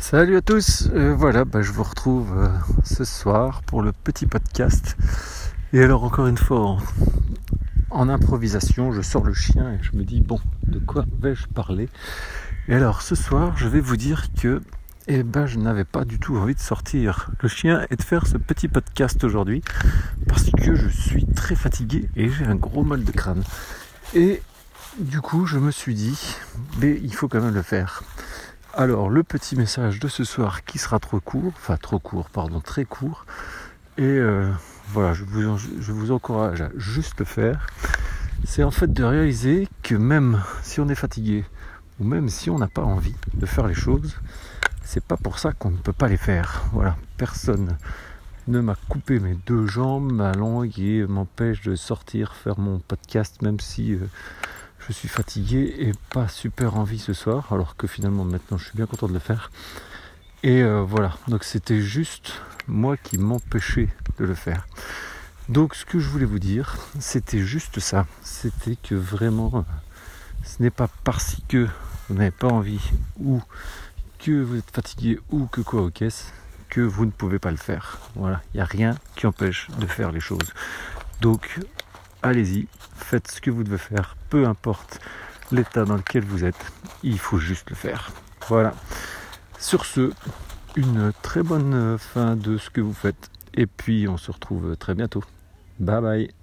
Salut à tous, euh, voilà, bah, je vous retrouve euh, ce soir pour le petit podcast. Et alors encore une fois, en, improvisation, je sors le chien et je me dis, bon, de quoi vais-je parler? Et alors ce soir, je vais vous dire que eh ben, je n'avais pas du tout envie de sortir le chien et de faire ce petit podcast aujourd'hui parce que je suis très fatigué et j'ai un gros mal de crâne. Et du coup, je me suis dit, mais il faut quand même le faire. Alors, le petit message de ce soir qui sera trop court, enfin trop court, pardon, très court. Et euh, voilà, je vous, encourage à juste le faire. C'est en fait de réaliser que même si on est fatigué, ou même si on n'a pas envie de faire les choses, c'est pas pour ça qu'on ne peut pas les faire. Voilà, personne ne m'a coupé mes deux jambes, ma langue et m'empêche de sortir faire mon podcast, même si euh, je suis fatigué et pas super envie ce soir, alors que finalement maintenant je suis bien content de le faire. Et euh, voilà, donc c'était juste moi qui m'empêchais de le faire. Donc ce que je voulais vous dire, c'était juste ça. C'était que vraiment, ce n'est pas parce que vous n'avez pas envie ou que vous êtes fatigué ou que quoi au que vous ne pouvez pas le faire. Voilà, il n'y a rien qui empêche de faire les choses. Donc allez-y, faites ce que vous devez faire, peu importe l'état dans lequel vous êtes, il faut juste le faire. Voilà. Sur ce, une très bonne fin de ce que vous faites, et puis on se retrouve très bientôt. Bye bye